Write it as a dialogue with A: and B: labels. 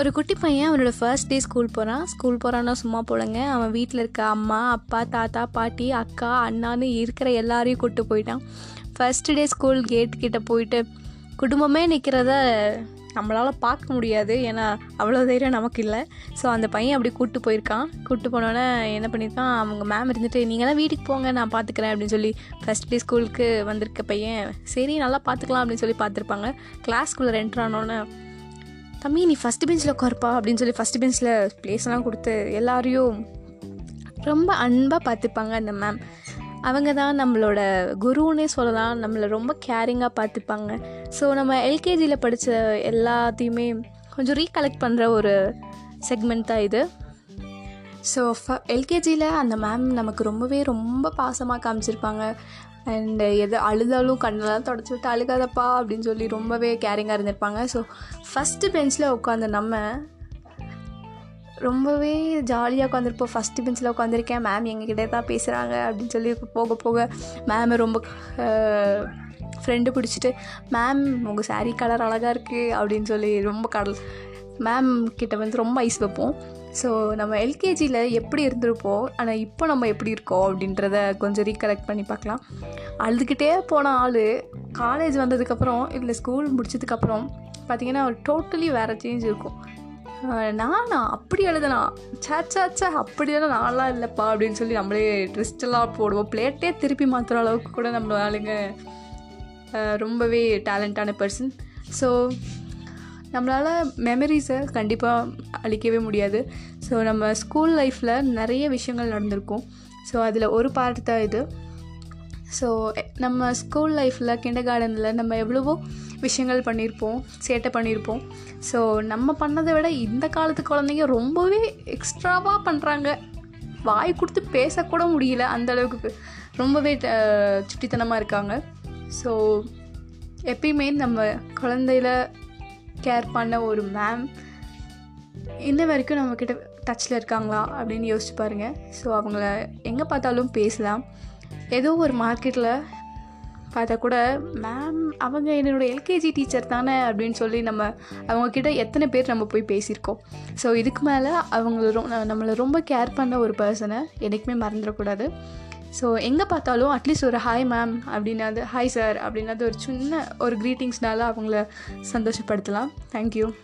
A: ஒரு குட்டி பையன் அவனோட ஃபர்ஸ்ட் டே ஸ்கூல் போகிறான் ஸ்கூல் போகிறான்னா சும்மா போலங்க. அவன் வீட்டில் இருக்க அம்மா அப்பா தாத்தா பாட்டி அக்கா அண்ணான்னு இருக்கிற எல்லாரையும் கூப்பிட்டு போயிட்டான். ஃபர்ஸ்ட் டே ஸ்கூல் கேட்டுக்கிட்ட போயிட்டு குடும்பமே நிற்கிறத நம்மளால் பார்க்க முடியாது. ஏன்னா அவ்வளோ தைரியம் நமக்கு இல்லை. ஸோ அந்த பையன் அப்படி கூப்பிட்டு போயிருக்கான். கூப்பிட்டு போனோன்னே என்ன பண்ணியிருக்கான்? அவங்க மேம் இருந்துட்டு நீங்களாம் வீட்டுக்கு போங்க நான் பார்த்துக்கிறேன் அப்படின்னு சொல்லி ஃபஸ்ட் டே ஸ்கூலுக்கு வந்திருக்க பையன் சரி நல்லா பார்த்துக்கலாம் அப்படின்னு சொல்லி பார்த்துருப்பாங்க. கிளாஸ்க்குள்ளே ரெண்டர் ஆனோன்னே தம்பி நீ ஃபஸ்ட் பெஞ்சில் உட்காருப்பா அப்படின்னு சொல்லி ஃபஸ்ட் பெஞ்சில் ப்ளேஸ்லாம் கொடுத்து எல்லாரையும் ரொம்ப அன்பாக பார்த்துப்பாங்க அந்த மேம் அவங்க தான் நம்மளோட குருன்னே சொல்லலாம். நம்மளை ரொம்ப கேரிங்காக பார்த்துப்பாங்க. ஸோ நம்ம எல்கேஜியில் படித்த எல்லாத்தையுமே கொஞ்சம் ரீகலெக்ட் பண்ணுற ஒரு செக்மெண்ட் தான் இது. ஸோ ஃப எல்கேஜியில் அந்த மேம் நமக்கு ரொம்பவே ரொம்ப பாசமாக காமிச்சிருப்பாங்க. அண்டு எது அழுதாலும் கண்ணெல்லாம் தொடச்சி விட்டு அழுகாதப்பா அப்படின்னு சொல்லி ரொம்பவே கேரிங்காக இருந்திருப்பாங்க. ஸோ ஃபஸ்ட்டு பெஞ்சில் உட்காந்த நம்ம ரொம்பவே ஜாலியாக உட்காந்துருப்போம் ஃபஸ்ட்டு பெஞ்சில் உட்காந்துருக்கேன் மேம் எங்ககிட்ட தான் பேசுகிறாங்க அப்படின்னு சொல்லி போக போக மேமை ரொம்ப ஃப்ரெண்டு பிடிச்சிட்டு மேம் உங்கள் சாரீ கலர் அழகாக இருக்குது அப்படின்னு சொல்லி ரொம்ப கடல் மேம் கிட்ட வந்து ரொம்ப ஐஸ் வைப்போம். ஸோ நம்ம எல்கேஜியில் எப்படி இருந்திருப்போம்? ஆனால் இப்போ நம்ம எப்படி இருக்கோம் அப்படின்றத கொஞ்சம் ரீகலெக்ட் பண்ணி பார்க்கலாம். அழுதுகிட்டே போன ஆள் காலேஜ் வந்ததுக்கப்புறம் இல்லை ஸ்கூல் முடிச்சதுக்கப்புறம் பார்த்தீங்கன்னா டோட்டலி வேறு சேஞ்ச் இருக்கும். நானா அப்படி எழுதுனா அப்படி அப்படியெல்லாம் நான்லாம் இல்லைப்பா அப்படின்னு சொல்லி நம்மளே ட்ரெஸ்டெல்லாம் போடுவோம். பிளேட்டே திருப்பி மாற்றுற அளவுக்கு கூட நம்ம ஆளுங்க ரொம்பவே டேலண்டான பர்சன் ஸோ நம்மளால் மெமரிஸை கண்டிப்பாக அழிக்கவே முடியாது. ஸோ நம்ம ஸ்கூல் லைஃப்பில் நிறைய விஷயங்கள் நடந்திருக்கும். ஸோ அதில் ஒரு பார்ட் தான் இது. ஸோ நம்ம ஸ்கூல் லைஃப்பில் கிண்டர் கார்டனில் நம்ம எவ்வளவோ விஷயங்கள் பண்ணியிருப்போம் சேட்டை பண்ணியிருப்போம் ஸோ நம்ம பண்ணதை விட இந்த காலத்து குழந்தைங்க ரொம்பவே எக்ஸ்ட்ராவாக பண்ணுறாங்க வாய் கொடுத்து பேசக்கூட முடியல அந்த அளவுக்கு ரொம்பவே சுட்டித்தனமாக இருக்காங்க. ஸோ எப்பயுமே நம்ம குழந்தையில கேர் பண்ண ஒரு மேம் இன்ன வரைக்கும் நம்மக்கிட்ட டச்சில் இருக்காங்களா அப்படின்னு யோசிச்சு பாருங்கள் ஸோ அவங்கள எங்கே பார்த்தாலும் பேசலாம். ஏதோ ஒரு மார்க்கெட்டில் பார்த்தா கூட மேம் அவங்க என்னோட எல்கேஜி டீச்சர் தானே அப்படின்னு சொல்லி நம்ம அவங்கக்கிட்ட எத்தனை பேர் நம்ம போய் பேசியிருக்கோம். ஸோ இதுக்கு மேலே அவங்கள ரொ நம்மளை ரொம்ப கேர் பண்ண ஒரு பர்சனை என்றைக்குமே மறந்துடக்கூடாது. ஸோ எங்கே பார்த்தாலும் அட்லீஸ்ட் ஒரு ஹாய் மேம் அப்படின்னாது ஹாய் சார் அப்படின்னாது ஒரு சின்ன ஒரு க்ரீட்டிங்ஸ்னால அவங்கள சந்தோஷப்படுத்தலாம். தேங்க்யூ